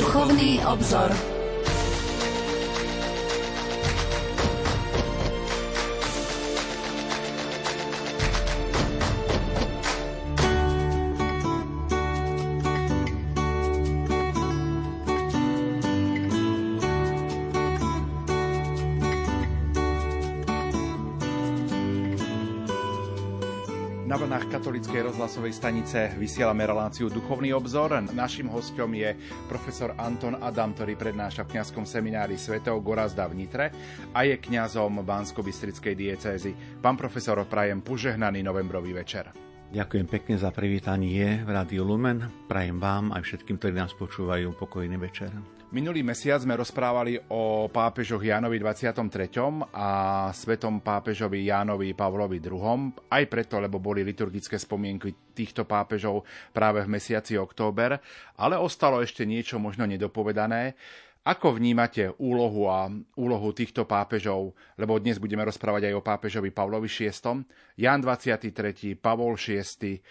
Duchovný obzor. Katolíckej rozhlasovej stanice vysielame reláciu Duchovný obzor. Našim hostom je profesor Anton Adam, ktorý prednáša v kňazskom seminári svätého Gorazda v Nitre a je kňazom Bansko-Bystrickej diecézy. Pán profesor, prajem požehnaný novembrový večer. Ďakujem pekne za privítanie v Rádiu Lumen. Prajem vám aj všetkým, ktorí nás počúvajú, pokojný večer. Minulý mesiac sme rozprávali o pápežoch Jánovi 23. a svetom pápežovi Jánovi Pavlovi II. Aj preto, lebo boli liturgické spomienky týchto pápežov práve v mesiaci október, ale ostalo ešte niečo možno nedopovedané. Ako vnímate úlohu a úlohu týchto pápežov, lebo dnes budeme rozprávať aj o pápežovi Pavlovi VI, Jan 23., Pavol VI,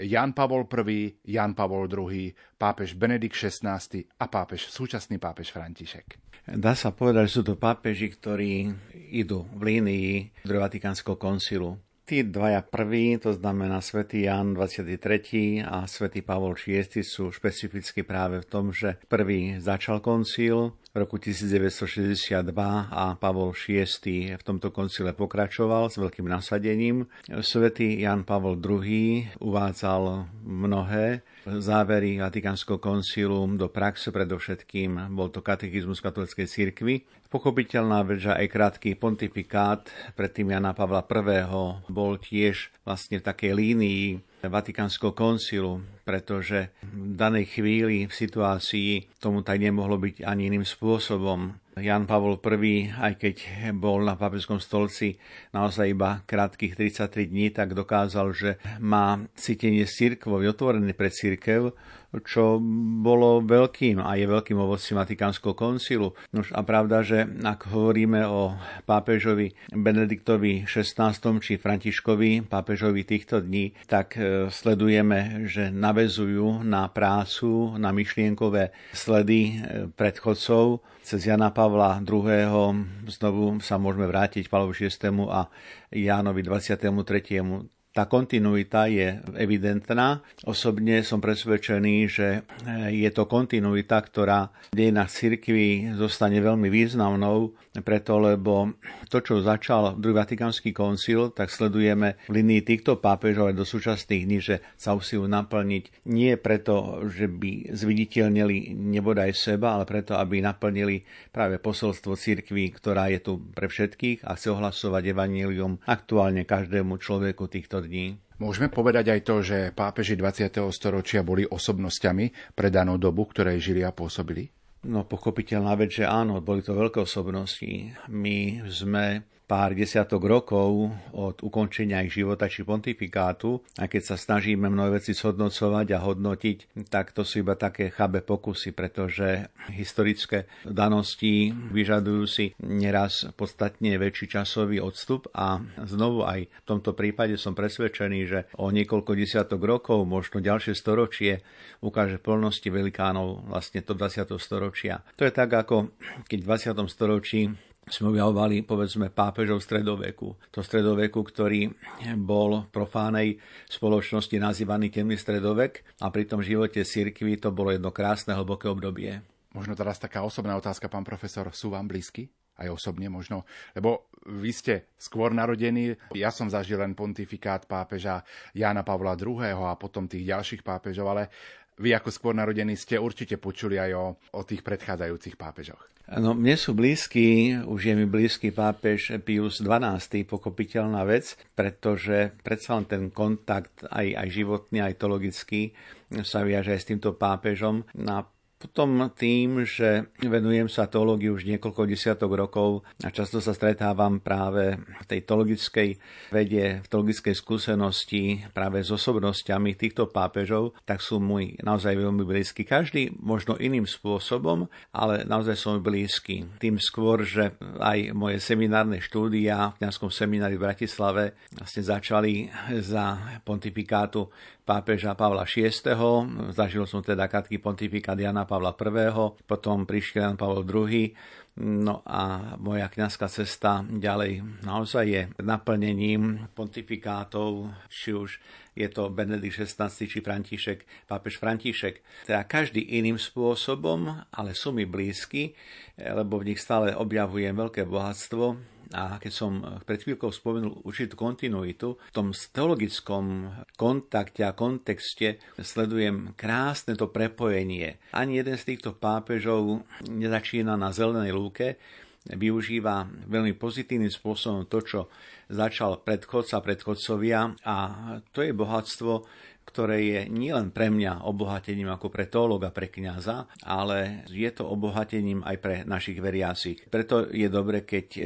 Jan Pavol I, Jan Pavol II, pápež Benedikt XVI a pápež, súčasný pápež František. Dá sa povedať, že sú to pápeži, ktorí idú v línii do Vatikánskeho koncilu. Tí dvaja prví, to znamená svätý Jan 23. a svätý Pavol VI sú špecificky práve v tom, že prvý začal koncil roku 1962 a Pavol VI v tomto koncile pokračoval s veľkým nasadením. Svetý Jan Pavol II uvádzal mnohé závery Vatikánskeho koncilu do praxe, predovšetkým bol to katechizmus katolíckej cirkvi. Pochopiteľná vec, aj krátky pontifikát predtým Jana Pavla I. bol tiež vlastne v takej línii Vatikánskeho koncilu, pretože v danej chvíli v situácii tomu tak nemohlo byť ani iným spôsobom. Jan Pavol I, aj keď bol na papeskom stolci naozaj iba krátkých 33 dní, tak dokázal, že má cítenie s církvou, otvorené pre církev, čo bolo veľkým a je veľkým ovocím Vatikánskeho koncilu. Nož a pravda, že ak hovoríme o pápežovi Benediktovi XVI či Františkovi, pápežovi týchto dní, tak e, sledujeme, že navezujú na prácu, na myšlienkové sledy e, predchodcov. Cez Jana Pavla II. znovu sa môžeme vrátiť Pavlovi VI. a Jánovi 23 tá kontinuita je evidentná. Osobne som presvedčený, že je to kontinuita, ktorá v dejinách cirkvi zostane veľmi významnou, preto lebo to, čo začal druhý Vatikánsky koncil, tak sledujeme v linii týchto pápežov aj do súčasných dní, že sa usilujú naplniť nie preto, že by zviditeľnili nebodaj seba, ale preto, aby naplnili práve posolstvo cirkvi, ktorá je tu pre všetkých a chce ohlasovať evanílium aktuálne každému človeku týchto dní. Môžeme povedať aj to, že pápeži 20. storočia boli osobnosťami pre danú dobu, ktorej žili a pôsobili? No pochopiteľná vec, že áno, boli to veľké osobnosti. My sme pár desiatok rokov od ukončenia ich života či pontifikátu, a keď sa snažíme mnohé veci shodnocovať a hodnotiť, tak to sú iba také chabe pokusy, pretože historické danosti vyžadujú si neraz podstatne väčší časový odstup a znovu aj v tomto prípade som presvedčený, že o niekoľko desiatok rokov, možno ďalšie storočie, ukáže plnosti velikánov vlastne to 20. storočia. To je tak, ako keď v 20. storočí sme objavovali, povedzme, pápežov stredoveku. To stredoveku, ktorý bol v profánej spoločnosti nazývaný temný stredovek a pri tom živote cirkvi to bolo jedno krásne, hlboké obdobie. Možno teraz taká osobná otázka, pán profesor, sú vám blízky? Aj osobne možno, lebo vy ste skôr narodení, ja som zažil len pontifikát pápeža Jána Pavla II. a potom tých ďalších pápežov, ale vy ako skôr narodení ste určite počuli aj o, o tých predchádzajúcich pápežoch. No, mne sú blízky, už je mi blízky pápež Pius XII, pokopiteľná vec, pretože predsa len ten kontakt aj, aj životný, aj teologický sa viaže aj s týmto pápežom. Na potom tým, že venujem sa teológii už niekoľko desiatok rokov a často sa stretávam práve v tej teologickej vede, v teologickej skúsenosti práve s osobnosťami týchto pápežov, tak sú môj naozaj veľmi blízky. Každý možno iným spôsobom, ale naozaj som blízky. Tým skôr, že aj moje seminárne štúdia v kňazskom seminári v Bratislave vlastne začali za pontifikátu pápeža Pavla VI. Zažil som teda krátky pontifikát Jana Pavla I., potom prišiel Jan Pavel II, No a moja kňazská cesta ďalej naozaj je naplnením pontifikátov, či už je to Benedikt XVI či František, pápež František. Teda každý iným spôsobom, ale sú mi blízky, lebo v nich stále objavujem veľké bohatstvo a keď som pred chvíľkou spomenul určitú kontinuitu, v tom teologickom kontakte a kontexte sledujem krásne to prepojenie. Ani jeden z týchto pápežov nezačína na zelenej lúke, využíva veľmi pozitívnym spôsobom to, čo začal predchodca, predchodcovia a to je bohatstvo, ktoré je nielen pre mňa obohatením ako pre teologa, pre kňaza, ale je to obohatením aj pre našich veriacich. Preto je dobre, keď e,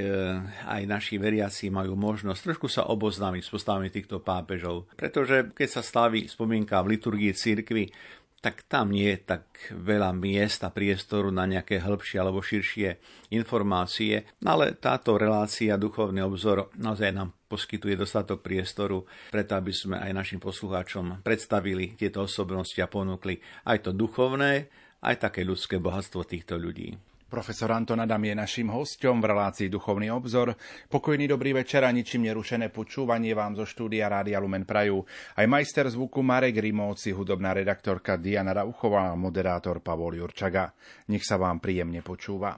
aj naši veriaci majú možnosť trošku sa oboznámiť s postavami týchto pápežov. Pretože keď sa slaví spomienka v liturgii cirkvi, tak tam nie je tak veľa miesta, priestoru na nejaké hĺbšie alebo širšie informácie. Ale táto relácia, duchovný obzor, naozaj nám poskytuje dostatok priestoru, preto aby sme aj našim poslucháčom predstavili tieto osobnosti a ponúkli aj to duchovné, aj také ľudské bohatstvo týchto ľudí. Profesor Anton Adam je našim hostom v relácii Duchovný obzor. Pokojný dobrý večer a ničím nerušené počúvanie vám zo štúdia Rádia Lumen Prajú. Aj majster zvuku Marek Rimovci, hudobná redaktorka Diana Rauchová a moderátor Pavol Jurčaga. Nech sa vám príjemne počúva.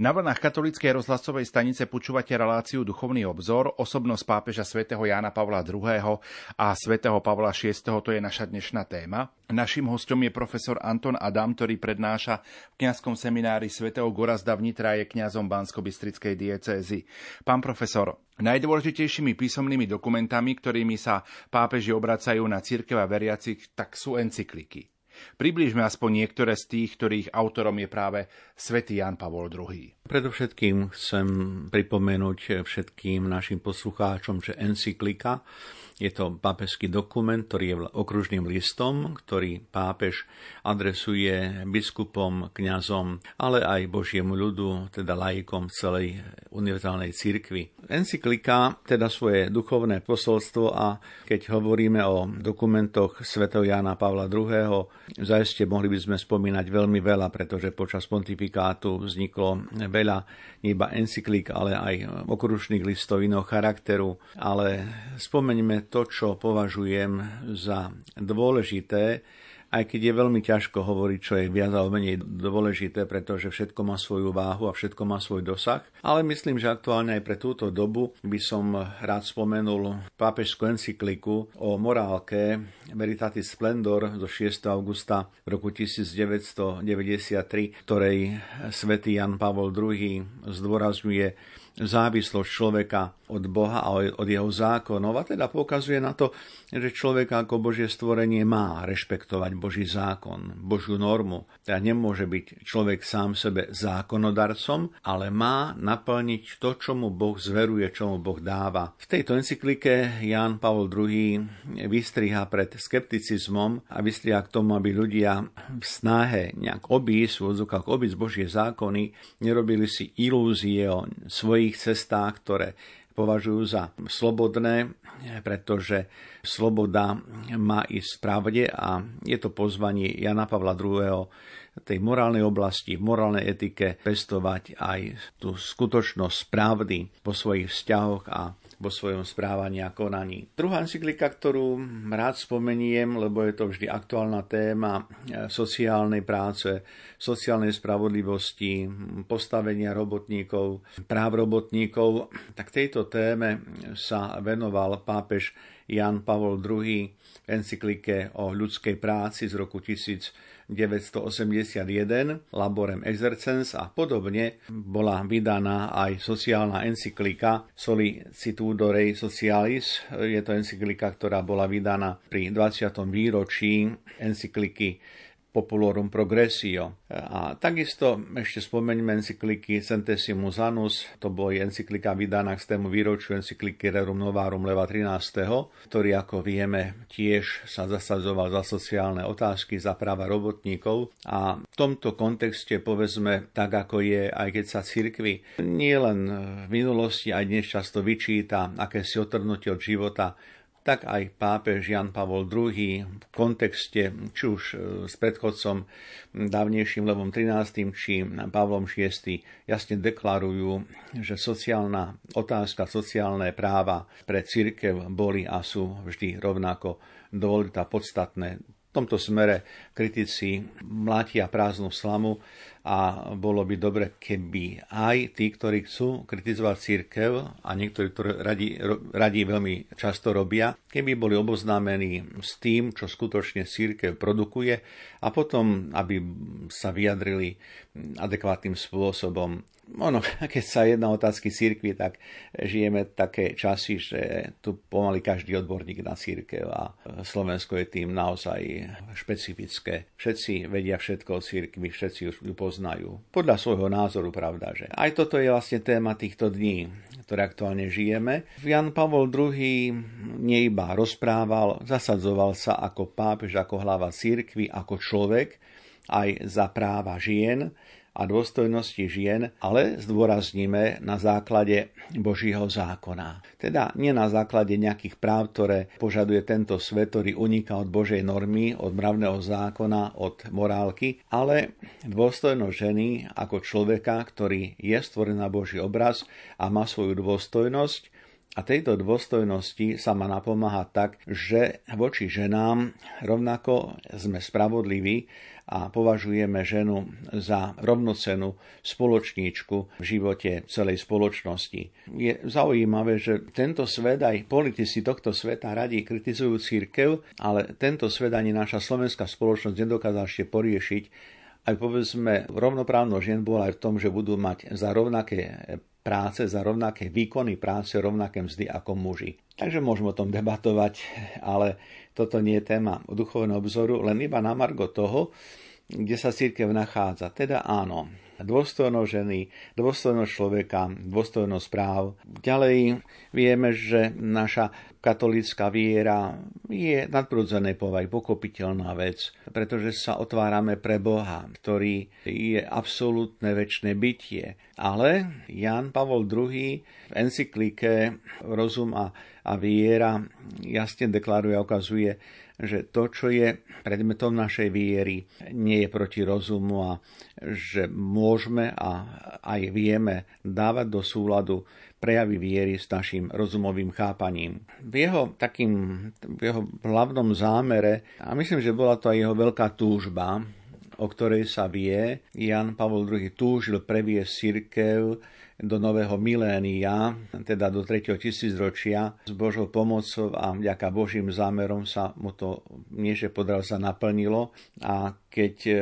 Na vlnách katolíckej rozhlasovej stanice počúvate reláciu Duchovný obzor, osobnosť pápeža svätého Jána Pavla II. a svätého Pavla VI. To je naša dnešná téma. Naším hostom je profesor Anton Adam, ktorý prednáša v kňazskom seminári svätého Gorazda v Nitra je kňazom Bansko-Bystrickej diecézy. Pán profesor, Najdôležitejšími písomnými dokumentami, ktorými sa pápeži obracajú na církev a veriacich, tak sú encykliky. Približme aspoň niektoré z tých, ktorých autorom je práve svätý Jan Pavol II. Predovšetkým chcem pripomenúť všetkým našim poslucháčom, že encyklika je to pápežský dokument, ktorý je okružným listom, ktorý pápež adresuje biskupom, kňazom, ale aj Božiemu ľudu, teda laikom celej univerzálnej cirkvi. Encyklika teda svoje duchovné posolstvo a keď hovoríme o dokumentoch Sv. Jana Pavla II, zaiste mohli by sme spomínať veľmi veľa, pretože počas pontifikátu vzniklo veľa iba encyklík, ale aj okružných listov iného charakteru. Ale spomeňme to, čo považujem za dôležité, aj keď je veľmi ťažko hovoriť, čo je viac alebo menej dôležité, pretože všetko má svoju váhu a všetko má svoj dosah. Ale myslím, že aktuálne aj pre túto dobu by som rád spomenul pápežskú encykliku o morálke Veritatis Splendor zo 6. augusta roku 1993, ktorej svätý Jan Pavol II zdôrazňuje závislosť človeka od Boha a od jeho zákonov a teda poukazuje na to, že človek ako Božie stvorenie má rešpektovať Boží zákon, Božiu normu. Teda nemôže byť človek sám sebe zákonodarcom, ale má naplniť to, čo mu Boh zveruje, čo mu Boh dáva. V tejto encyklike Jan Pavol II vystriha pred skepticizmom a vystriha k tomu, aby ľudia v snahe nejak obísť, v odzokách obísť Božie zákony, nerobili si ilúzie o svojich cestách, ktoré považujú za slobodné, pretože sloboda má ísť v pravde a je to pozvanie Jana Pavla II tej morálnej oblasti, v morálnej etike pestovať aj tú skutočnosť pravdy po svojich vzťahoch a vo svojom správaní a konaní. Druhá encyklika, ktorú rád spomeniem, lebo je to vždy aktuálna téma e, sociálnej práce, sociálnej spravodlivosti, postavenia robotníkov, práv robotníkov, tak tejto téme sa venoval pápež Jan Pavol II v encyklike o ľudskej práci z roku 1000 981 Laborem Exercens a podobne bola vydaná aj sociálna encyklika Solicitudo Rei Socialis. Je to encyklika, ktorá bola vydaná pri 20. výročí encykliky Populorum Progressio. A takisto ešte spomeňme encykliky Centesimus Anus, to bola encyklika vydaná k tému výročiu encykliky Rerum Novarum Leva 13., ktorý, ako vieme, tiež sa zasadzoval za sociálne otázky, za práva robotníkov. A v tomto kontexte povedzme, tak ako je, aj keď sa cirkvi nie len v minulosti, aj dnes často vyčíta akési otrnutie od života, tak aj pápež Jan Pavol II v kontexte či už e, s predchodcom dávnejším Levom XIII či Pavlom VI jasne deklarujú, že sociálna otázka, sociálne práva pre církev boli a sú vždy rovnako dôležité podstatné. V tomto smere kritici mlátia prázdnu slamu a bolo by dobre, keby aj tí, ktorí chcú kritizovať církev a niektorí, ktorí radi, radi veľmi často robia, keby boli oboznámení s tým, čo skutočne církev produkuje a potom, aby sa vyjadrili adekvátnym spôsobom ono, keď sa jedná otázky církvy, tak žijeme také časy, že tu pomaly každý odborník na církev a Slovensko je tým naozaj špecifické. Všetci vedia všetko o církvi, všetci už ju poznajú. Podľa svojho názoru, pravda, že aj toto je vlastne téma týchto dní, ktoré aktuálne žijeme. Jan Pavol II nie iba rozprával, zasadzoval sa ako pápež, ako hlava církvy, ako človek, aj za práva žien, a dôstojnosti žien, ale zdôrazníme na základe Božího zákona. Teda nie na základe nejakých práv, ktoré požaduje tento svet, ktorý uniká od Božej normy, od mravného zákona, od morálky, ale dôstojnosť ženy ako človeka, ktorý je stvorený na Boží obraz a má svoju dôstojnosť, a tejto dôstojnosti sa má napomáhať tak, že voči ženám rovnako sme spravodliví a považujeme ženu za rovnocenú spoločníčku v živote celej spoločnosti. Je zaujímavé, že tento svet, aj politici tohto sveta radi kritizujú církev, ale tento svet ani naša slovenská spoločnosť nedokázala ešte poriešiť, aj povedzme rovnoprávnosť žien bola aj v tom, že budú mať za rovnaké práce, za rovnaké výkony práce, rovnaké mzdy ako muži. Takže môžeme o tom debatovať, ale toto nie je téma duchovného obzoru, len iba na margo toho, kde sa církev nachádza. Teda áno, dôstojnosť ženy, dôstojnosť človeka, dôstojnosť práv. Ďalej vieme, že naša katolická viera je nadprudzené povaj, pokopiteľná vec, pretože sa otvárame pre Boha, ktorý je absolútne väčšie bytie. Ale Jan Pavol II v encyklike Rozum a, a viera jasne deklaruje a ukazuje, že to, čo je predmetom našej viery, nie je proti rozumu a že môžeme a aj vieme dávať do súladu prejavy viery s našim rozumovým chápaním. V jeho takým, v jeho hlavnom zámere, a myslím, že bola to aj jeho veľká túžba, o ktorej sa vie, Jan Pavol II túžil previesť církev do nového milénia, teda do 3. tisícročia. S Božou pomocou a vďaka Božím zámerom sa mu to nie, že podral sa naplnilo a keď e,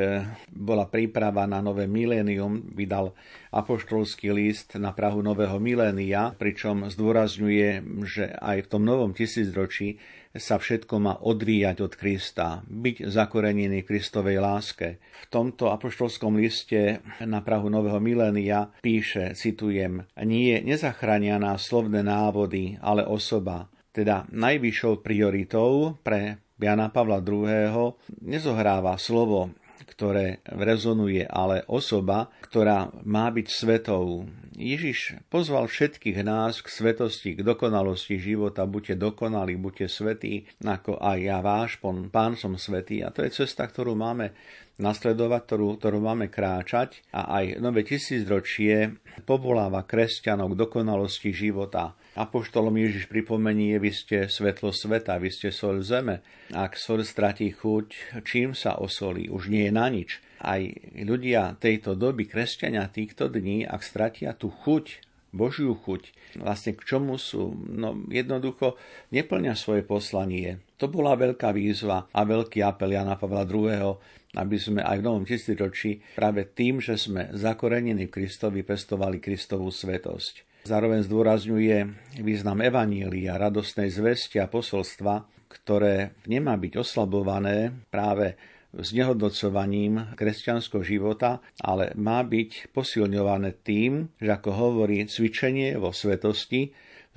bola príprava na nové milénium, vydal apoštolský list na Prahu nového milénia, pričom zdôrazňuje, že aj v tom novom tisícročí sa všetko má odvíjať od Krista, byť zakorenený Kristovej láske. V tomto apoštolskom liste na Prahu nového milénia píše, citujem, nie nezachránia nás slovné návody, ale osoba. Teda najvyššou prioritou pre Jana Pavla II. nezohráva slovo, ktoré rezonuje, ale osoba, ktorá má byť svetou. Ježiš pozval všetkých nás k svetosti, k dokonalosti života. Buďte dokonali, buďte svetí, ako aj ja váš, pán som svetý. A to je cesta, ktorú máme nasledovať, ktorú, ktorú máme kráčať a aj nové tisícročie povoláva kresťanov k dokonalosti života. Apoštolom Ježiš pripomenie, vy ste svetlo sveta, vy ste sol zeme. Ak sol stratí chuť, čím sa osolí? Už nie je na nič. Aj ľudia tejto doby, kresťania týchto dní, ak stratia tú chuť, Božiu chuť, vlastne k čomu sú, no jednoducho neplňa svoje poslanie. To bola veľká výzva a veľký apel Jana Pavla II aby sme aj v novom tisíročí práve tým, že sme zakorenení v Kristovi, pestovali Kristovú svetosť. Zároveň zdôrazňuje význam evanília, radostnej zvesti a posolstva, ktoré nemá byť oslabované práve s nehodnocovaním kresťanského života, ale má byť posilňované tým, že ako hovorí cvičenie vo svetosti,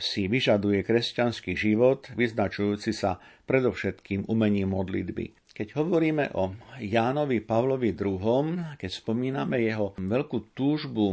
si vyžaduje kresťanský život, vyznačujúci sa predovšetkým umením modlitby. Keď hovoríme o Jánovi Pavlovi II, keď spomíname jeho veľkú túžbu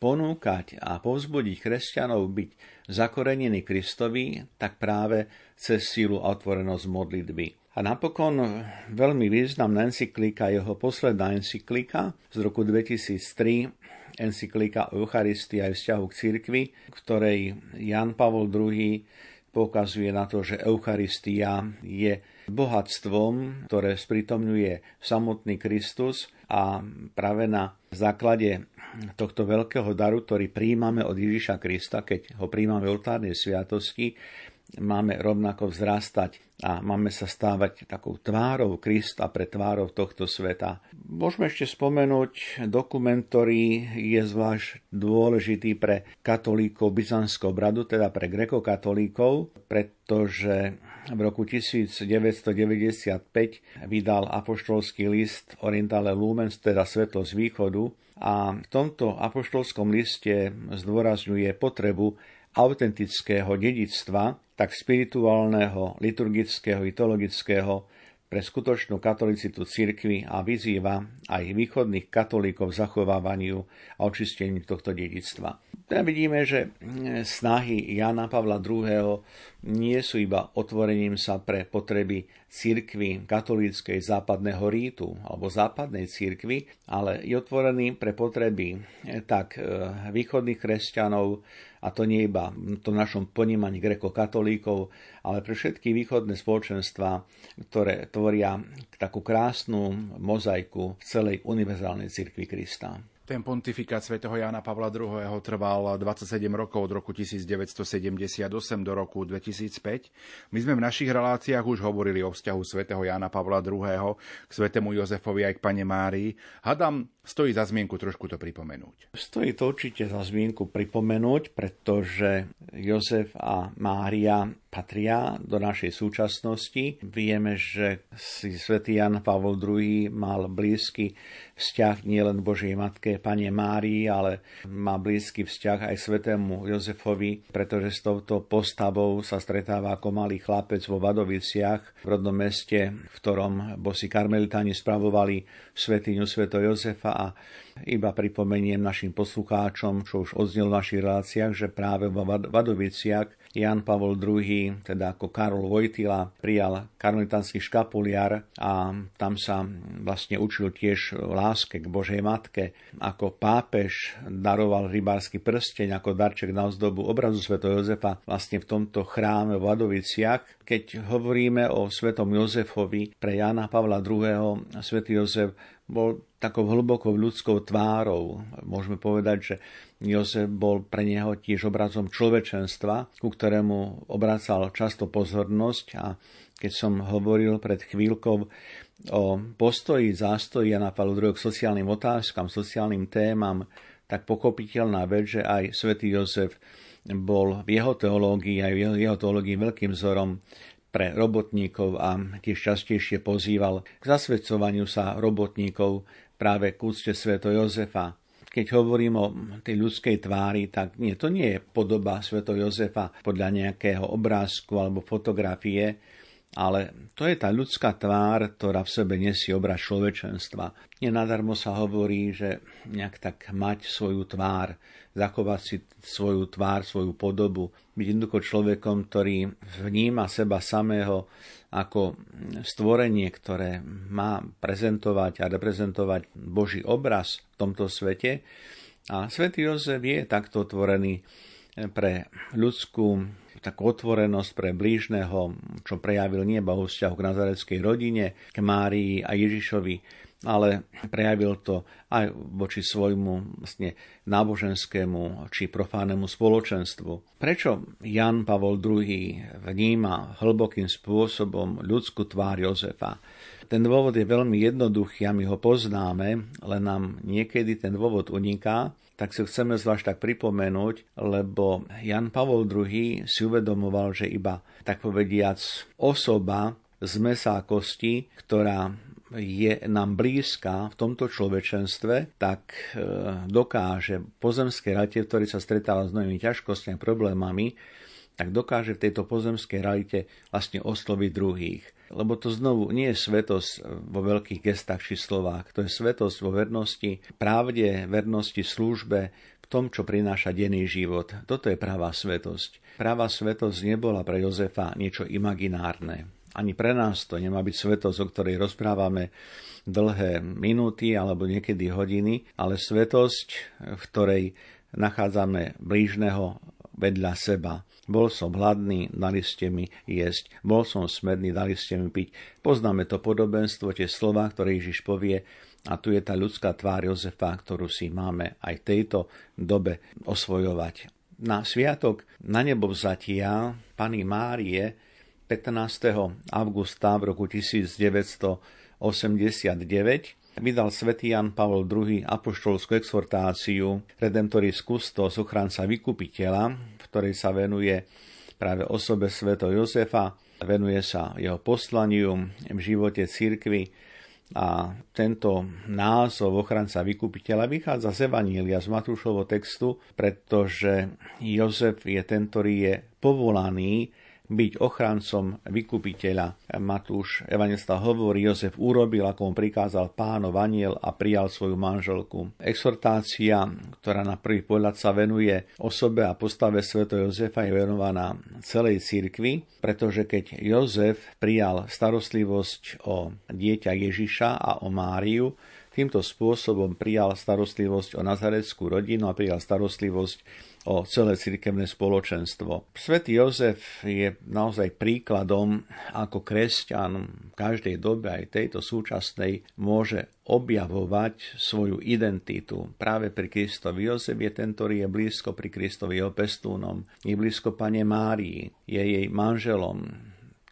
ponúkať a povzbudiť kresťanov byť zakorenení Kristovi, tak práve cez sílu a otvorenosť modlitby. A napokon veľmi významná encyklika, jeho posledná encyklika z roku 2003, encyklika Eucharistia aj vzťahu k cirkvi, ktorej Jan Pavol II poukazuje na to, že Eucharistia je bohatstvom, ktoré spritomňuje samotný Kristus a práve na základe tohto veľkého daru, ktorý príjmame od Ježiša Krista, keď ho príjmame v oltárnej sviatosti, máme rovnako vzrastať a máme sa stávať takou tvárou Krista pre tvárov tohto sveta. Môžeme ešte spomenúť dokument, ktorý je zvlášť dôležitý pre katolíkov byzantského bradu, teda pre grekokatolíkov, pretože v roku 1995 vydal apoštolský list Orientale Lumens, teda Svetlo z východu, a v tomto apoštolskom liste zdôrazňuje potrebu autentického dedictva, tak spirituálneho, liturgického i pre skutočnú katolicitu cirkvy a vyzýva aj východných katolíkov zachovávaniu a očisteniu tohto dedictva. Teda vidíme, že snahy Jana Pavla II. nie sú iba otvorením sa pre potreby cirkvy katolíckej západného rítu alebo západnej cirkvy, ale je otvorený pre potreby tak východných kresťanov, a to nie iba v tom našom ponímaní grekokatolíkov, ale pre všetky východné spoločenstva, ktoré tvoria takú krásnu mozaiku v celej univerzálnej cirkvi Krista. Ten pontifikát svätého Jána Pavla II. trval 27 rokov od roku 1978 do roku 2005. My sme v našich reláciách už hovorili o vzťahu svätého Jána Pavla II. k svätému Jozefovi aj k pane Márii. Hadam, stojí za zmienku trošku to pripomenúť. Stojí to určite za zmienku pripomenúť, pretože Jozef a Mária patria do našej súčasnosti. Vieme, že si svätý Jan Pavol II mal blízky vzťah nielen Božej matke, Pane Márii, ale má blízky vzťah aj svätému Jozefovi, pretože s touto postavou sa stretáva ako malý chlapec vo Vadoviciach, v rodnom meste, v ktorom bosi karmelitáni spravovali svetiňu sveto Jozefa a iba pripomeniem našim poslucháčom, čo už odznel v našich reláciách, že práve vo Vadoviciach Jan Pavol II, teda ako Karol Vojtila, prijal karmelitánsky škapuliar a tam sa vlastne učil tiež láske k Božej Matke. Ako pápež daroval rybársky prsteň ako darček na ozdobu obrazu Sv. Jozefa vlastne v tomto chráme v Vadoviciach. Keď hovoríme o svetom Jozefovi, pre Jana Pavla II. svätý Jozef bol takou hlbokou ľudskou tvárou. Môžeme povedať, že Jozef bol pre neho tiež obrazom človečenstva, ku ktorému obracal často pozornosť a keď som hovoril pred chvíľkou o postoji, zástoji Jana Pavla II k sociálnym otázkam, sociálnym témam, tak pokopiteľná vec, že aj svätý Jozef bol v jeho teológii aj v jeho teológii veľkým vzorom pre robotníkov a tiež častejšie pozýval k zasvedcovaniu sa robotníkov práve k úcte sveto Jozefa. Keď hovorím o tej ľudskej tvári, tak nie, to nie je podoba sveto Jozefa podľa nejakého obrázku alebo fotografie, ale to je tá ľudská tvár, ktorá v sebe nesie obraz človečenstva. Nenadarmo sa hovorí, že nejak tak mať svoju tvár, zachovať si svoju tvár, svoju podobu, byť jednoducho človekom, ktorý vníma seba samého ako stvorenie, ktoré má prezentovať a reprezentovať Boží obraz v tomto svete. A svätý Jozef je takto otvorený pre ľudskú takú otvorenosť pre blížneho, čo prejavil nie vo vzťahu k nazareckej rodine, k Márii a Ježišovi, ale prejavil to aj voči svojmu vlastne, náboženskému či profánemu spoločenstvu. Prečo Jan Pavol II vníma hlbokým spôsobom ľudskú tvár Jozefa? Ten dôvod je veľmi jednoduchý a my ho poznáme, len nám niekedy ten dôvod uniká tak si chceme zvlášť tak pripomenúť, lebo Jan Pavol II si uvedomoval, že iba tak povediac osoba z mesa a kosti, ktorá je nám blízka v tomto človečenstve, tak e, dokáže pozemské realite, v ktorej sa stretáva s novými ťažkostiami, problémami, tak dokáže v tejto pozemskej realite vlastne osloviť druhých. Lebo to znovu nie je svetosť vo veľkých gestách či slovách, to je svetosť vo vernosti, pravde, vernosti, službe, v tom, čo prináša denný život. Toto je pravá svetosť. Pravá svetosť nebola pre Jozefa niečo imaginárne. Ani pre nás to nemá byť svetosť, o ktorej rozprávame dlhé minúty alebo niekedy hodiny, ale svetosť, v ktorej nachádzame blížneho vedľa seba. Bol som hladný, dali ste mi jesť. Bol som smedný, dali ste mi piť. Poznáme to podobenstvo, tie slova, ktoré Ježiš povie. A tu je tá ľudská tvár Jozefa, ktorú si máme aj v tejto dobe osvojovať. Na sviatok na nebo vzatia Pany Márie 15. augusta v roku 1989 vydal svätý Jan Pavol II apoštolskú exhortáciu Redemptoris Custos, ochranca vykupiteľa, ktorej sa venuje práve osobe sveto Jozefa, venuje sa jeho poslaniu v živote cirkvy a tento názov ochranca vykupiteľa vychádza z Evanília, z Matúšovho textu, pretože Jozef je ten, ktorý je povolaný byť ochrancom vykupiteľa. Matúš Evangelista hovorí, Jozef urobil, ako mu prikázal pánov aniel a prijal svoju manželku. Exhortácia, ktorá na prvý pohľad sa venuje osobe a postave sveto Jozefa, je venovaná celej cirkvi, pretože keď Jozef prijal starostlivosť o dieťa Ježiša a o Máriu, týmto spôsobom prijal starostlivosť o nazareckú rodinu a prijal starostlivosť o celé cirkevné spoločenstvo. Svetý Jozef je naozaj príkladom, ako kresťan v každej dobe, aj tejto súčasnej, môže objavovať svoju identitu práve pri Kristovi. Jozef je ten, ktorý je blízko pri Kristovi jeho pestúnom, je blízko Pane Márii, je jej manželom,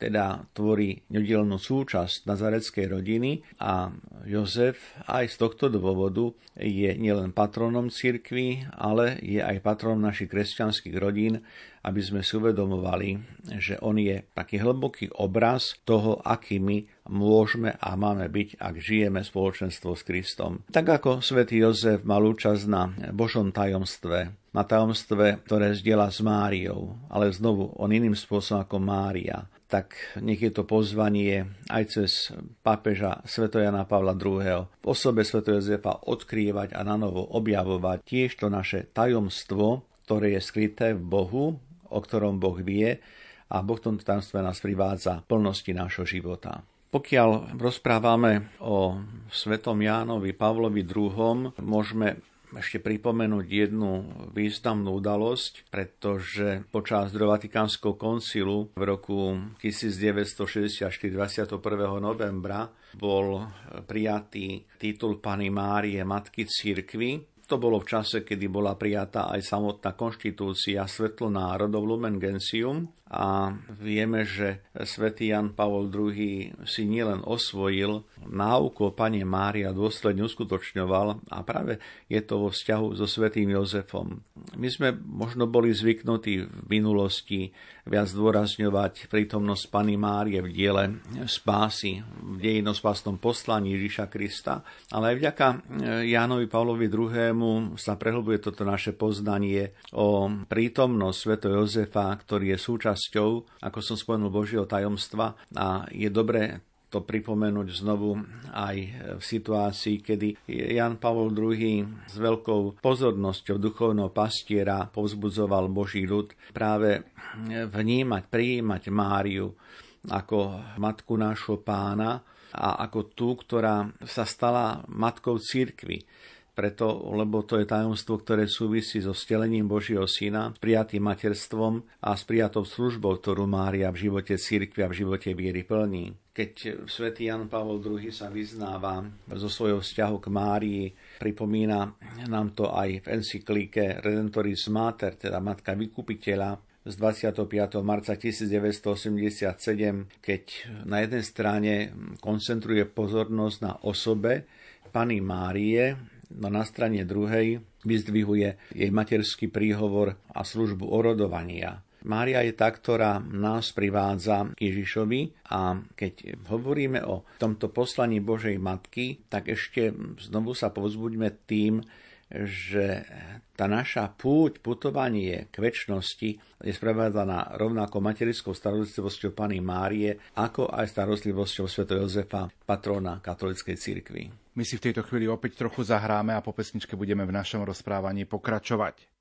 teda tvorí nedelnú súčasť nazareckej rodiny a Jozef aj z tohto dôvodu je nielen patronom cirkvy, ale je aj patronom našich kresťanských rodín, aby sme si uvedomovali, že on je taký hlboký obraz toho, akými môžeme a máme byť, ak žijeme spoločenstvo s Kristom. Tak ako svätý Jozef mal účasť na Božom tajomstve, na tajomstve, ktoré zdieľa s Máriou, ale znovu on iným spôsobom ako Mária tak nech je to pozvanie aj cez pápeža Svetojana Pavla II. v osobe Sv. Jozefa odkrývať a na novo objavovať tiež to naše tajomstvo, ktoré je skryté v Bohu, o ktorom Boh vie a Boh v tomto tajomstve nás privádza plnosti nášho života. Pokiaľ rozprávame o svetom Jánovi Pavlovi II, môžeme ešte pripomenúť jednu významnú udalosť, pretože počas druhého Vatikánskeho koncilu v roku 1964 21. novembra bol prijatý titul Pany Márie Matky Církvy to bolo v čase, kedy bola prijatá aj samotná konštitúcia Svetlo národov Lumen Gentium a vieme, že svätý Jan Pavol II si nielen osvojil náuku o Pane Mária dôsledne uskutočňoval a práve je to vo vzťahu so svätým Jozefom. My sme možno boli zvyknutí v minulosti viac zdôrazňovať prítomnosť Pany Márie v diele spásy, v dejinospásnom poslaní Ježiša Krista, ale aj vďaka Jánovi Pavlovi II sa prehlbuje toto naše poznanie o prítomnosť Sveto Jozefa, ktorý je súčasťou, ako som spomenul, Božieho tajomstva. A je dobre to pripomenúť znovu aj v situácii, kedy Jan Pavol II s veľkou pozornosťou duchovného pastiera povzbudzoval Boží ľud práve vnímať, prijímať Máriu ako matku nášho pána a ako tú, ktorá sa stala matkou církvy preto, lebo to je tajomstvo, ktoré súvisí so stelením Božieho Syna, s prijatým materstvom a s prijatou službou, ktorú Mária v živote církvy a v živote viery plní. Keď svätý Jan Pavol II sa vyznáva zo svojho vzťahu k Márii, pripomína nám to aj v encyklike Redentoris Mater, teda Matka Vykupiteľa, z 25. marca 1987, keď na jednej strane koncentruje pozornosť na osobe Pany Márie, no na strane druhej vyzdvihuje jej materský príhovor a službu orodovania. Mária je tá, ktorá nás privádza k Ježišovi a keď hovoríme o tomto poslaní Božej Matky, tak ešte znovu sa povzbuďme tým, že tá naša púť, putovanie k väčšnosti je sprevádzaná rovnako materskou starostlivosťou Pany Márie, ako aj starostlivosťou Sv. Jozefa, patrona katolíckej cirkvi. My si v tejto chvíli opäť trochu zahráme a po pesničke budeme v našom rozprávaní pokračovať.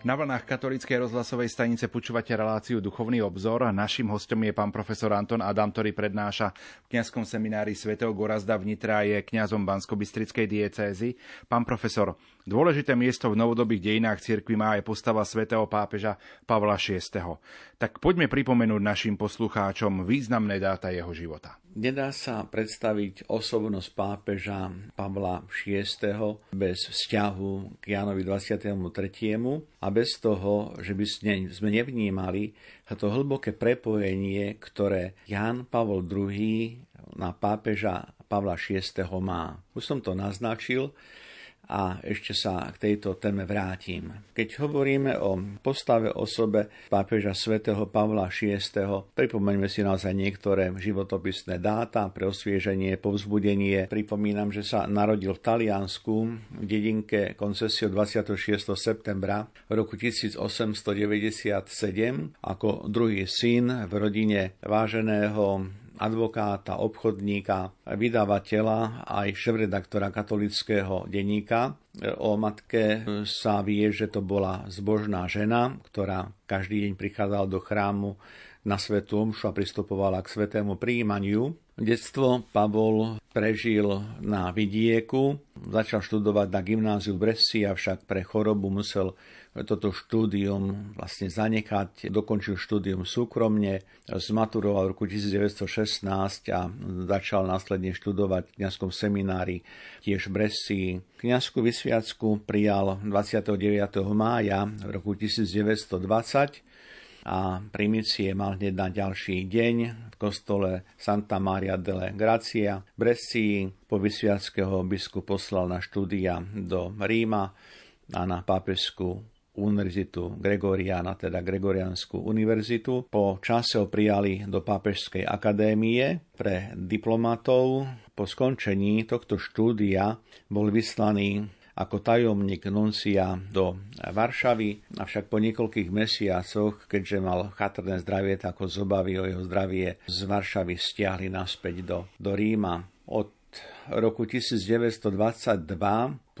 Na vlnách katolíckej rozhlasovej stanice počúvate reláciu Duchovný obzor a našim hostom je pán profesor Anton Adam, ktorý prednáša v kňazskom seminári svätého Gorazda v Nitre a je kňazom Bansko-Bystrickej diecézy. Pán profesor, dôležité miesto v novodobých dejinách cirkvi má aj postava svätého pápeža Pavla VI. Tak poďme pripomenúť našim poslucháčom významné dáta jeho života. Nedá sa predstaviť osobnosť pápeža Pavla VI bez vzťahu k Jánovi 23. a bez toho, že by sme nevnímali to hlboké prepojenie, ktoré Ján Pavol II na pápeža Pavla VI má. Už som to naznačil, a ešte sa k tejto téme vrátim. Keď hovoríme o postave osobe pápeža svätého Pavla VI, pripomeňme si naozaj niektoré životopisné dáta pre osvieženie, povzbudenie. Pripomínam, že sa narodil v Taliansku v dedinke koncesio 26. septembra roku 1897 ako druhý syn v rodine váženého advokáta, obchodníka, vydavateľa aj šéf-redaktora katolického denníka. O matke sa vie, že to bola zbožná žena, ktorá každý deň prichádzala do chrámu na svetu omšu a pristupovala k svetému príjmaniu. Detstvo Pavol prežil na vidieku, začal študovať na gymnáziu v Bresci, avšak pre chorobu musel toto štúdium vlastne zanechať. Dokončil štúdium súkromne, zmaturoval v roku 1916 a začal následne študovať v kniazskom seminári tiež v Bresci. Kniazskú vysviacku prijal 29. mája v roku 1920 a primície mal hneď na ďalší deň v kostole Santa Maria delle Gracia Bresci. Po vysviackého biskup poslal na štúdia do Ríma a na pápežskú univerzitu Gregoriana, teda Gregorianskú univerzitu. Po čase ho prijali do Pápežskej akadémie pre diplomatov. Po skončení tohto štúdia bol vyslaný ako tajomník nuncia do Varšavy, avšak po niekoľkých mesiacoch, keďže mal chatrné zdravie, tak ho z o jeho zdravie z Varšavy stiahli naspäť do, do Ríma. Od roku 1922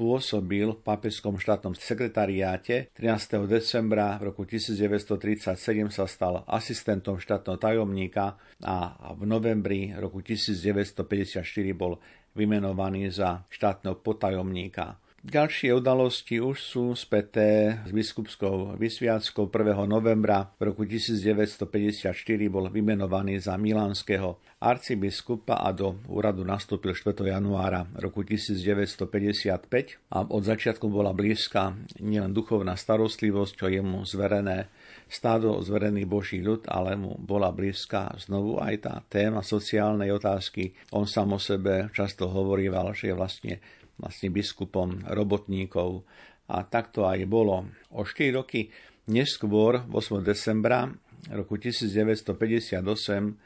pôsobil v papeskom štátnom sekretariáte. 13. decembra v roku 1937 sa stal asistentom štátneho tajomníka a v novembri roku 1954 bol vymenovaný za štátneho potajomníka. Ďalšie udalosti už sú späté s biskupskou vysviackou 1. novembra v roku 1954 bol vymenovaný za milánskeho arcibiskupa a do úradu nastúpil 4. januára roku 1955 a od začiatku bola blízka nielen duchovná starostlivosť, čo je mu zverené stádo zverený Boží ľud, ale mu bola blízka znovu aj tá téma sociálnej otázky. On sám o sebe často hovoríval, že je vlastne vlastne biskupom robotníkov. A tak to aj bolo. O 4 roky neskôr, 8. decembra roku 1958,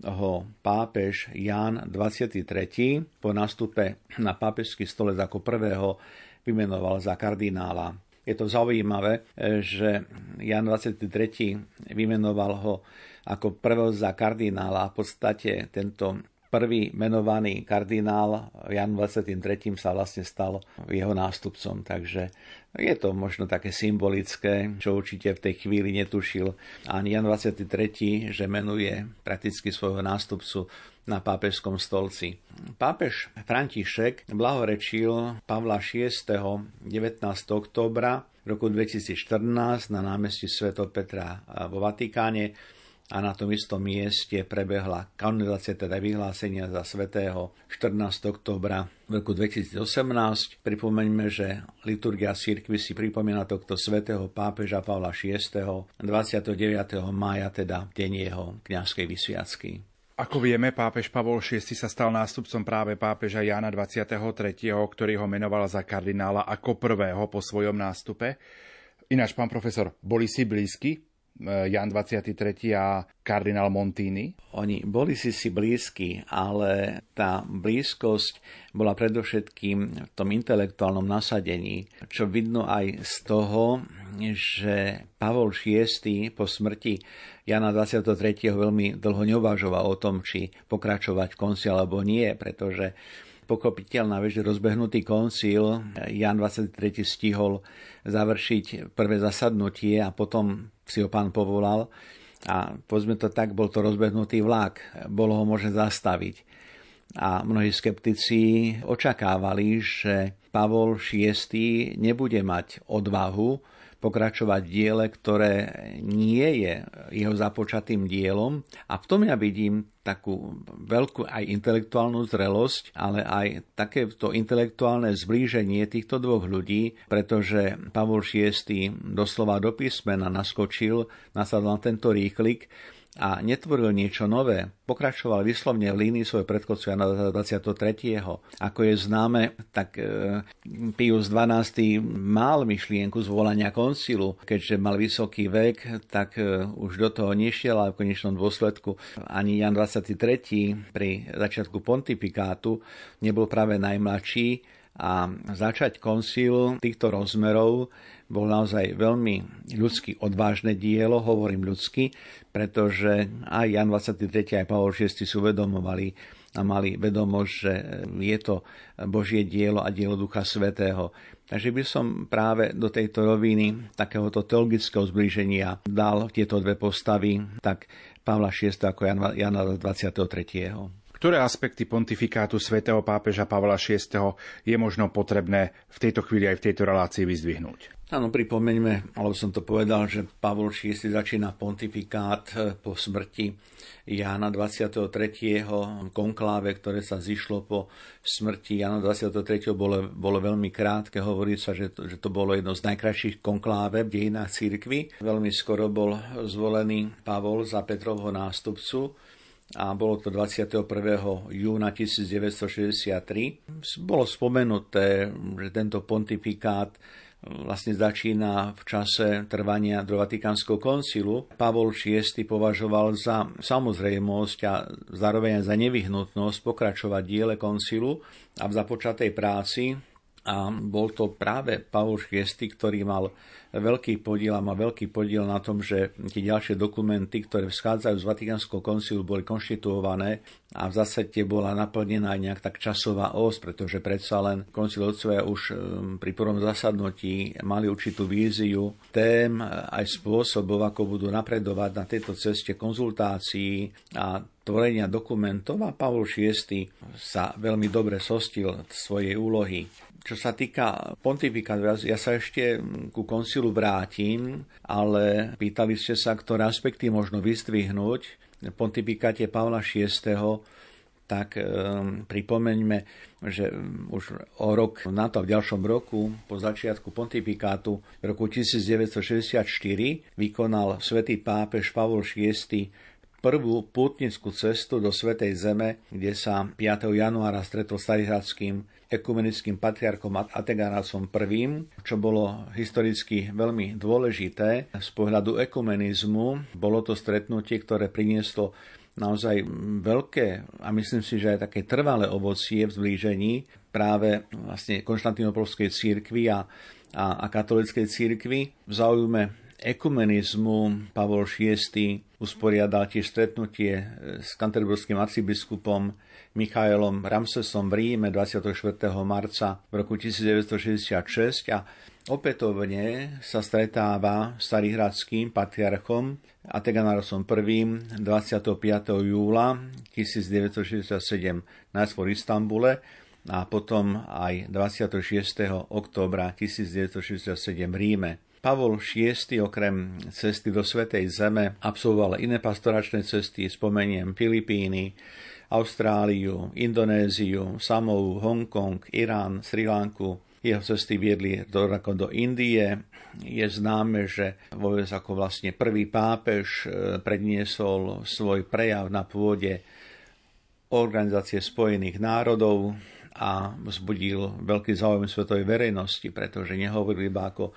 ho pápež Ján 23. po nástupe na pápežský stolec ako prvého vymenoval za kardinála. Je to zaujímavé, že Jan 23. vymenoval ho ako prvého za kardinála. V podstate tento prvý menovaný kardinál Jan 23. sa vlastne stal jeho nástupcom, takže je to možno také symbolické, čo určite v tej chvíli netušil ani Jan 23., že menuje prakticky svojho nástupcu na pápežskom stolci. Pápež František blahorečil Pavla VI. 19. októbra roku 2014 na námestí Sv. Petra vo Vatikáne a na tom istom mieste prebehla kanonizácia, teda vyhlásenia za svetého 14. oktobra v roku 2018. Pripomeňme, že liturgia cirkvi si pripomína tohto svetého pápeža Pavla VI. 29. mája, teda deň jeho kňazskej vysviacky. Ako vieme, pápež Pavol VI sa stal nástupcom práve pápeža Jana 23., ktorý ho menoval za kardinála ako prvého po svojom nástupe. Ináč, pán profesor, boli si blízky Jan 23. a kardinál Montini? Oni boli si si blízki, ale tá blízkosť bola predovšetkým v tom intelektuálnom nasadení, čo vidno aj z toho, že Pavol VI po smrti Jana 23. veľmi dlho neuvažoval o tom, či pokračovať v konci alebo nie, pretože pokopiteľná vec, že rozbehnutý koncil Jan 23. stihol završiť prvé zasadnutie a potom si ho pán povolal a povedzme to tak, bol to rozbehnutý vlak, bolo ho možné zastaviť. A mnohí skeptici očakávali, že Pavol VI nebude mať odvahu pokračovať diele, ktoré nie je jeho započatým dielom. A v tom ja vidím takú veľkú aj intelektuálnu zrelosť, ale aj takéto intelektuálne zblíženie týchto dvoch ľudí, pretože Pavol VI doslova do písmena naskočil, nasadol na tento rýklik a netvoril niečo nové, pokračoval vyslovne v línii svojho predchodcu Jana 23. Ako je známe, tak e, Pius XII mal myšlienku zvolania koncilu, keďže mal vysoký vek, tak e, už do toho nešiel, ale v konečnom dôsledku ani Jan 23. pri začiatku pontifikátu nebol práve najmladší a začať koncil týchto rozmerov bol naozaj veľmi ľudský odvážne dielo, hovorím ľudsky, pretože aj Jan 23. aj Pavol VI si uvedomovali a mali vedomosť, že je to Božie dielo a dielo Ducha Svetého. Takže by som práve do tejto roviny takéhoto teologického zblíženia dal tieto dve postavy, tak Pavla VI ako Jana 23. Ktoré aspekty pontifikátu svätého pápeža Pavla VI je možno potrebné v tejto chvíli aj v tejto relácii vyzdvihnúť? Áno, pripomeňme, alebo som to povedal, že Pavol VI začína pontifikát eh, po smrti Jána 23. konkláve, ktoré sa zišlo po smrti Jána 23. bolo, bolo veľmi krátke. Hovorí sa, že to, že to bolo jedno z najkrajších konkláve v dejinách církvy. Veľmi skoro bol zvolený Pavol za Petrovho nástupcu a bolo to 21. júna 1963. Bolo spomenuté, že tento pontifikát vlastne začína v čase trvania do Vatikánskeho koncilu. Pavol VI považoval za samozrejmosť a zároveň za nevyhnutnosť pokračovať diele koncilu a v započatej práci a bol to práve Pavol VI, ktorý mal veľký podiel a má veľký podiel na tom, že tie ďalšie dokumenty, ktoré vschádzajú z Vatikánskeho koncilu, boli konštituované a v zásade bola naplnená aj nejak tak časová os, pretože predsa len koncilovcovia už um, pri prvom zasadnutí mali určitú víziu tém aj spôsobov, ako budú napredovať na tejto ceste konzultácií a tvorenia dokumentov a Pavol VI sa veľmi dobre sostil svojej úlohy. Čo sa týka pontifikátu, ja sa ešte ku koncilu vrátim, ale pýtali ste sa, ktoré aspekty možno vystvihnúť v pontifikáte Pavla VI tak um, pripomeňme, že už o rok na to v ďalšom roku, po začiatku pontifikátu v roku 1964, vykonal svätý pápež Pavol VI prvú pútnickú cestu do Svetej Zeme, kde sa 5. januára stretol s ekumenickým patriarchom Ategarásom I, čo bolo historicky veľmi dôležité. Z pohľadu ekumenizmu bolo to stretnutie, ktoré prinieslo naozaj veľké a myslím si, že aj také trvalé ovocie v zblížení práve vlastne konštantinopolskej církvy a, a, a katolickej církvy v záujme ekumenizmu Pavol VI usporiadal tiež stretnutie s kanterburským arcibiskupom Michaelom Ramsesom v Ríme 24. marca v roku 1966 a opätovne sa stretáva s starihradským patriarchom Ateganarosom I 25. júla 1967 najskôr v Istambule a potom aj 26. októbra 1967 v Ríme. Pavol VI okrem cesty do Svetej Zeme absolvoval iné pastoračné cesty, spomeniem Filipíny, Austráliu, Indonéziu, Samovu, Hongkong, Irán, Sri Lanku. Jeho cesty viedli do, do Indie. Je známe, že vôbec ako vlastne prvý pápež e, predniesol svoj prejav na pôde Organizácie spojených národov a vzbudil veľký záujem svetovej verejnosti, pretože nehovoril iba ako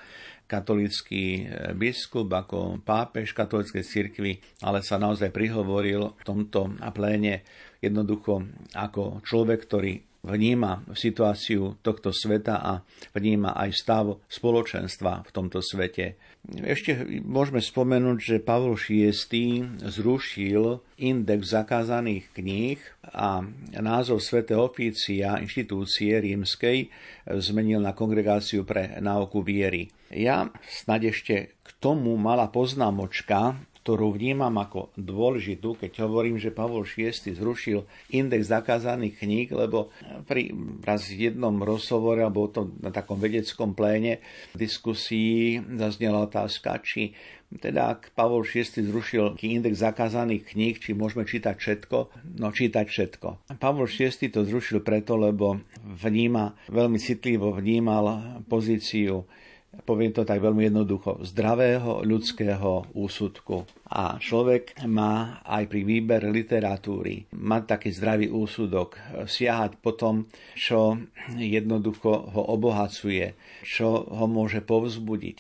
katolický e, biskup, ako pápež katolíckej cirkvi, ale sa naozaj prihovoril v tomto pléne jednoducho ako človek, ktorý vníma situáciu tohto sveta a vníma aj stav spoločenstva v tomto svete. Ešte môžeme spomenúť, že Pavol VI zrušil index zakázaných kníh a názov Svete ofícia inštitúcie rímskej zmenil na Kongregáciu pre náuku viery. Ja snad ešte k tomu mala poznámočka, ktorú vnímam ako dôležitú, keď hovorím, že Pavol VI zrušil index zakázaných kníh, lebo pri raz jednom rozhovore, alebo to na takom vedeckom pléne diskusii zaznela otázka, či teda ak Pavol VI zrušil index zakázaných kníh, či môžeme čítať všetko? No čítať všetko. Pavol VI to zrušil preto, lebo vníma, veľmi citlivo vnímal pozíciu poviem to tak veľmi jednoducho, zdravého ľudského úsudku. A človek má aj pri výbere literatúry mať taký zdravý úsudok, siahať po tom, čo jednoducho ho obohacuje, čo ho môže povzbudiť.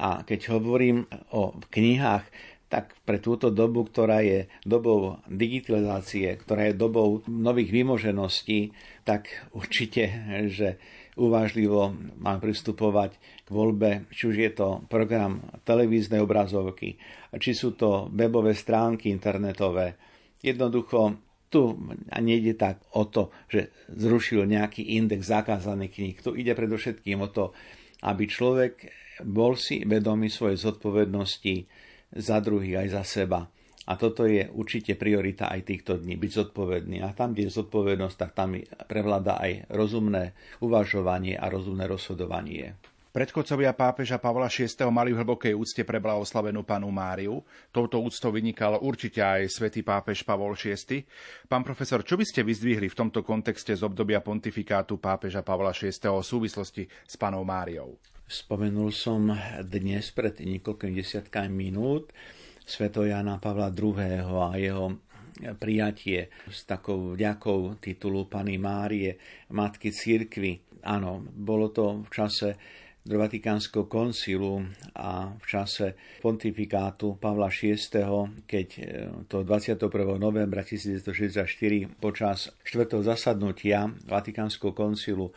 A keď hovorím o knihách, tak pre túto dobu, ktorá je dobou digitalizácie, ktorá je dobou nových vymožeností, tak určite, že uvážlivo mám pristupovať k voľbe, či už je to program televíznej obrazovky, či sú to webové stránky internetové. Jednoducho tu nejde tak o to, že zrušil nejaký index zakázaných kníh. Tu ide predovšetkým o to, aby človek bol si vedomý svojej zodpovednosti za druhých aj za seba a toto je určite priorita aj týchto dní, byť zodpovedný. A tam, kde je zodpovednosť, tak tam prevláda aj rozumné uvažovanie a rozumné rozhodovanie. Predchodcovia pápeža Pavla VI. mali v hlbokej úcte pre blahoslavenú panu Máriu. Touto úctou vynikal určite aj svätý pápež Pavol VI. Pán profesor, čo by ste vyzdvihli v tomto kontexte z obdobia pontifikátu pápeža Pavla VI. v súvislosti s panou Máriou? Spomenul som dnes pred niekoľkými desiatkami minút Svetojana Pavla II. a jeho prijatie s takou vďakou titulu Pany Márie, Matky Církvy. Áno, bolo to v čase do Vatikánskeho koncilu a v čase pontifikátu Pavla VI, keď e, to 21. novembra 1964 počas štvrtého zasadnutia Vatikánskeho koncilu e,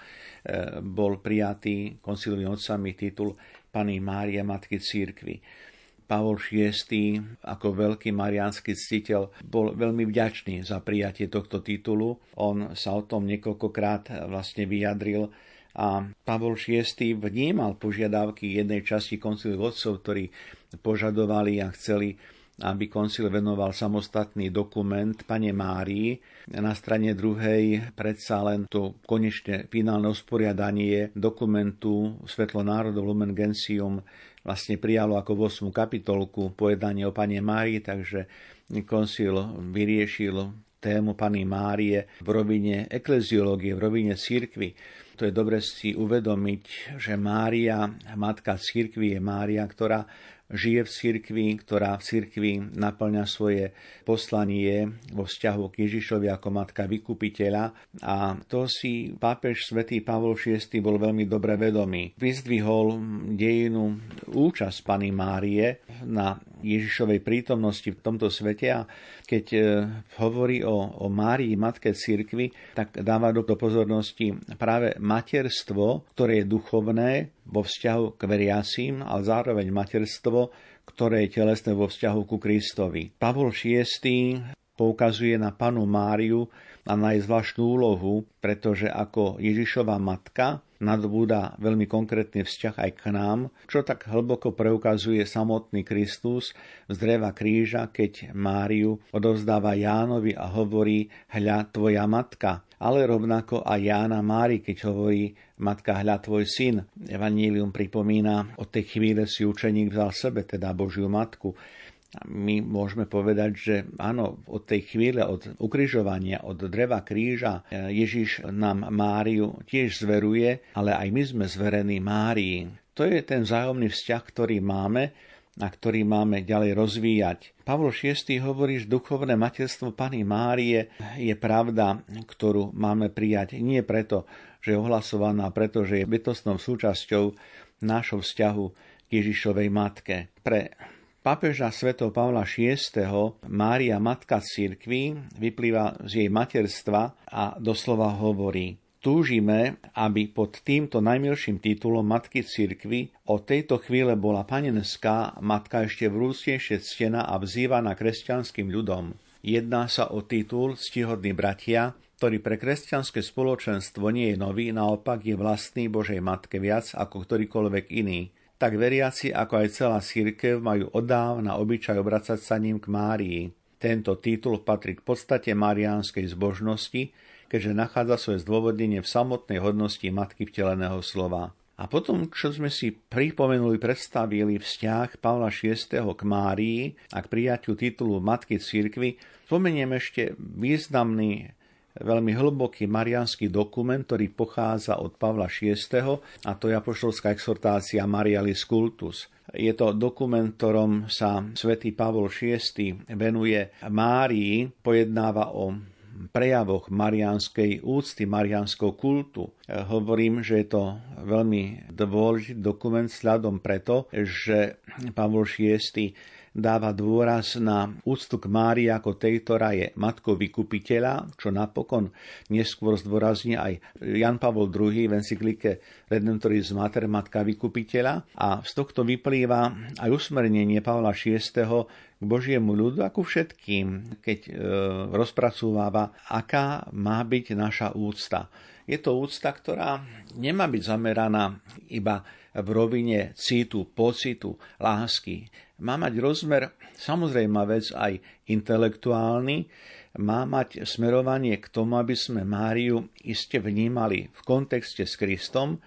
bol prijatý koncilovým otcami titul Pany Márie Matky Církvy. Pavol VI ako veľký mariánsky ctiteľ bol veľmi vďačný za prijatie tohto titulu. On sa o tom niekoľkokrát vlastne vyjadril a Pavol VI vnímal požiadavky jednej časti koncilu vodcov, ktorí požadovali a chceli aby koncil venoval samostatný dokument pane Márii. Na strane druhej predsa len to konečne finálne usporiadanie dokumentu Svetlo národov Lumen Gentium vlastne prijalo ako 8. kapitolku pojednanie o Pane Márii, takže koncil vyriešil tému Pany Márie v rovine ekleziológie, v rovine církvy. To je dobre si uvedomiť, že Mária, matka církvy, je Mária, ktorá žije v cirkvi, ktorá v cirkvi naplňa svoje poslanie vo vzťahu k Ježišovi ako matka vykupiteľa a to si pápež svätý Pavol VI bol veľmi dobre vedomý. Vyzdvihol dejinu účasť Pany Márie na Ježišovej prítomnosti v tomto svete a keď e, hovorí o, o Márii, matke cirkvi, tak dáva do pozornosti práve materstvo, ktoré je duchovné vo vzťahu k veriacím, ale zároveň materstvo, ktoré je telesné vo vzťahu ku Kristovi. Pavol VI poukazuje na panu Máriu a na jej zvláštnu úlohu, pretože ako Ježišova matka nadbúda veľmi konkrétny vzťah aj k nám, čo tak hlboko preukazuje samotný Kristus z dreva kríža, keď Máriu odovzdáva Jánovi a hovorí hľa tvoja matka. Ale rovnako aj Jána Mári, keď hovorí matka hľa tvoj syn. Evanílium pripomína, od tej chvíle si učeník vzal sebe, teda Božiu matku my môžeme povedať, že áno, od tej chvíle, od ukrižovania, od dreva kríža, Ježiš nám Máriu tiež zveruje, ale aj my sme zverení Márii. To je ten vzájomný vzťah, ktorý máme a ktorý máme ďalej rozvíjať. Pavol VI hovorí, že duchovné materstvo Pany Márie je pravda, ktorú máme prijať nie preto, že je ohlasovaná, pretože je bytostnou súčasťou nášho vzťahu k Ježišovej matke. Pre pápeža svätého Pavla VI. Mária Matka Cirkvi vyplýva z jej materstva a doslova hovorí Túžime, aby pod týmto najmilším titulom Matky Cirkvy od tejto chvíle bola panenská matka ešte vrúcnejšie ctená a vzývaná kresťanským ľudom. Jedná sa o titul Stihodní bratia, ktorý pre kresťanské spoločenstvo nie je nový, naopak je vlastný Božej Matke viac ako ktorýkoľvek iný. Tak veriaci ako aj celá církev majú odávna obyčaj obracať sa ním k Márii. Tento titul patrí k podstate mariánskej zbožnosti, keďže nachádza svoje zdôvodnenie v samotnej hodnosti matky vteleného slova. A potom, čo sme si pripomenuli, predstavili vzťah Pavla VI. k Márii a k prijatiu titulu Matky Církvy, spomeniem ešte významný veľmi hlboký marianský dokument, ktorý pochádza od Pavla VI. a to je apoštolská exhortácia Marialis Cultus. Je to dokument, ktorom sa svätý Pavol VI venuje Márii, pojednáva o prejavoch marianskej úcty, marianského kultu. Hovorím, že je to veľmi dôležitý dokument sľadom preto, že Pavol VI dáva dôraz na úctu k Márii ako tej, ktorá je matkou vykupiteľa, čo napokon neskôr zdôrazní aj Jan Pavol II v encyklike Redemptoris Mater, matka vykupiteľa. A z tohto vyplýva aj usmernenie Pavla VI k Božiemu ľudu ako všetkým, keď e, rozpracúváva, aká má byť naša úcta. Je to úcta, ktorá nemá byť zameraná iba v rovine citu, pocitu, lásky. Má mať rozmer, samozrejme vec aj intelektuálny, má mať smerovanie k tomu, aby sme Máriu iste vnímali v kontexte s Kristom,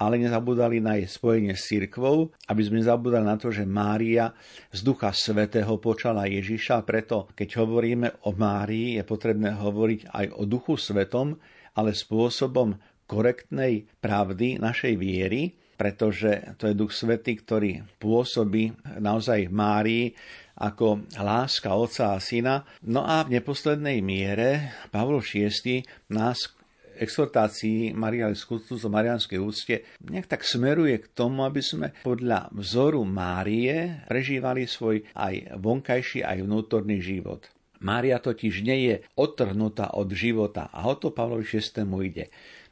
ale nezabudali na jej spojenie s cirkvou, aby sme zabudali na to, že Mária z Ducha Svetého počala Ježiša, preto keď hovoríme o Márii, je potrebné hovoriť aj o Duchu Svetom, ale spôsobom korektnej pravdy našej viery, pretože to je Duch Svetý, ktorý pôsobí naozaj v Márii ako láska Otca a Syna. No a v neposlednej miere Pavol VI nás exhortácii Mariali Skuttus o marianskej úcte nejak tak smeruje k tomu, aby sme podľa vzoru Márie prežívali svoj aj vonkajší, aj vnútorný život. Mária totiž nie je odtrhnutá od života a o to Pavlovi VI. ide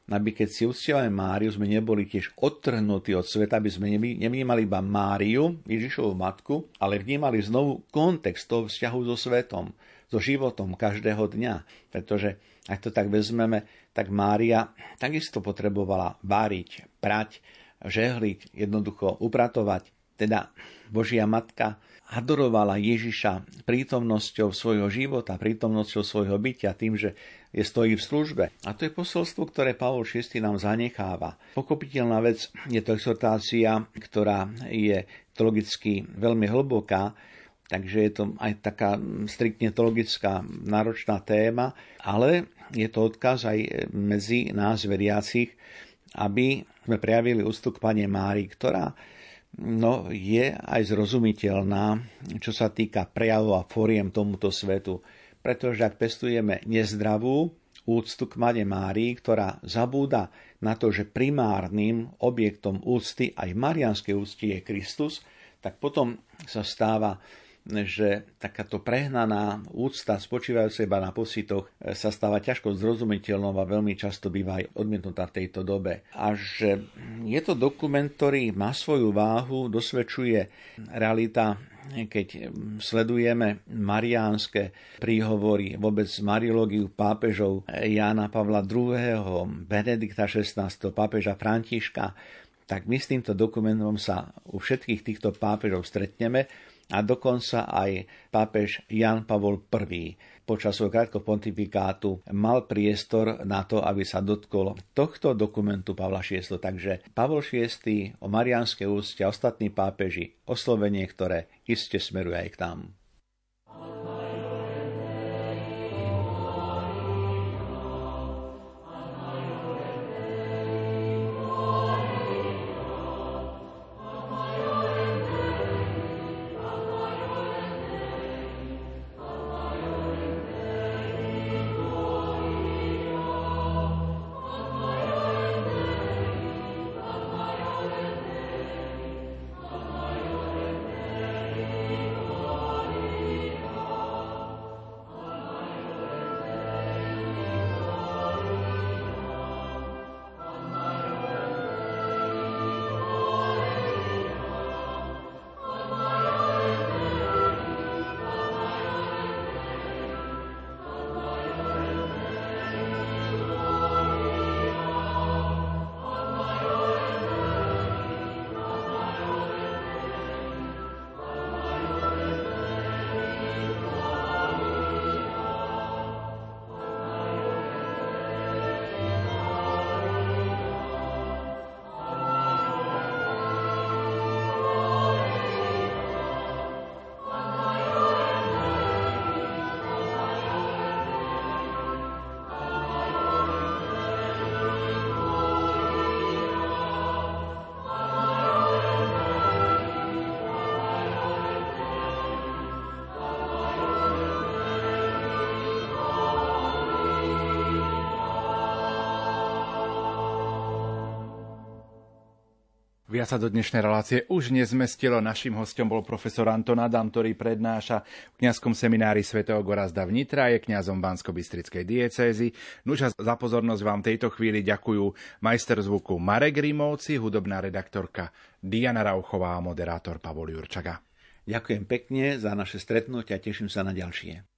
aby keď si uctievame Máriu, sme neboli tiež odtrhnutí od sveta, aby sme nevnímali iba Máriu, Ježišovu matku, ale vnímali znovu kontext toho vzťahu so svetom, so životom každého dňa. Pretože ak to tak vezmeme, tak Mária takisto potrebovala váriť, prať, žehliť, jednoducho upratovať. Teda Božia Matka adorovala Ježiša prítomnosťou svojho života, prítomnosťou svojho bytia, tým, že je stojí v službe. A to je posolstvo, ktoré Pavol VI nám zanecháva. Pokopiteľná vec je to exhortácia, ktorá je teologicky veľmi hlboká, takže je to aj taká striktne teologická náročná téma, ale je to odkaz aj medzi nás veriacich, aby sme prejavili ústup k Pane Mári, ktorá no, je aj zrozumiteľná, čo sa týka prejavov a fóriem tomuto svetu. Pretože ak pestujeme nezdravú úctu k Mane Márii, ktorá zabúda na to, že primárnym objektom úcty aj marianskej úcty je Kristus, tak potom sa stáva že takáto prehnaná úcta spočívajúca iba na pocitoch e, sa stáva ťažko zrozumiteľnou a veľmi často býva aj odmietnutá v tejto dobe. A že je to dokument, ktorý má svoju váhu, dosvedčuje realita keď sledujeme mariánske príhovory, vôbec mariológiu pápežov Jána Pavla II., Benedikta XVI., pápeža Františka, tak my s týmto dokumentom sa u všetkých týchto pápežov stretneme a dokonca aj pápež Jan Pavol I počas svojho krátko pontifikátu mal priestor na to, aby sa dotkol tohto dokumentu Pavla VI. Takže Pavol VI o marianskej úste a ostatní pápeži oslovenie, ktoré iste smeruje aj k nám. Viac sa do dnešnej relácie už nezmestilo. Našim hostom bol profesor Anton Adam, ktorý prednáša v kňazskom seminári svätého Gorazda v Nitra, je kňazom Bansko-Bystrickej diecézy. Nuža za pozornosť vám tejto chvíli ďakujú majster zvuku Marek Rimovci, hudobná redaktorka Diana Rauchová a moderátor Pavol Jurčaga. Ďakujem pekne za naše stretnutie a teším sa na ďalšie.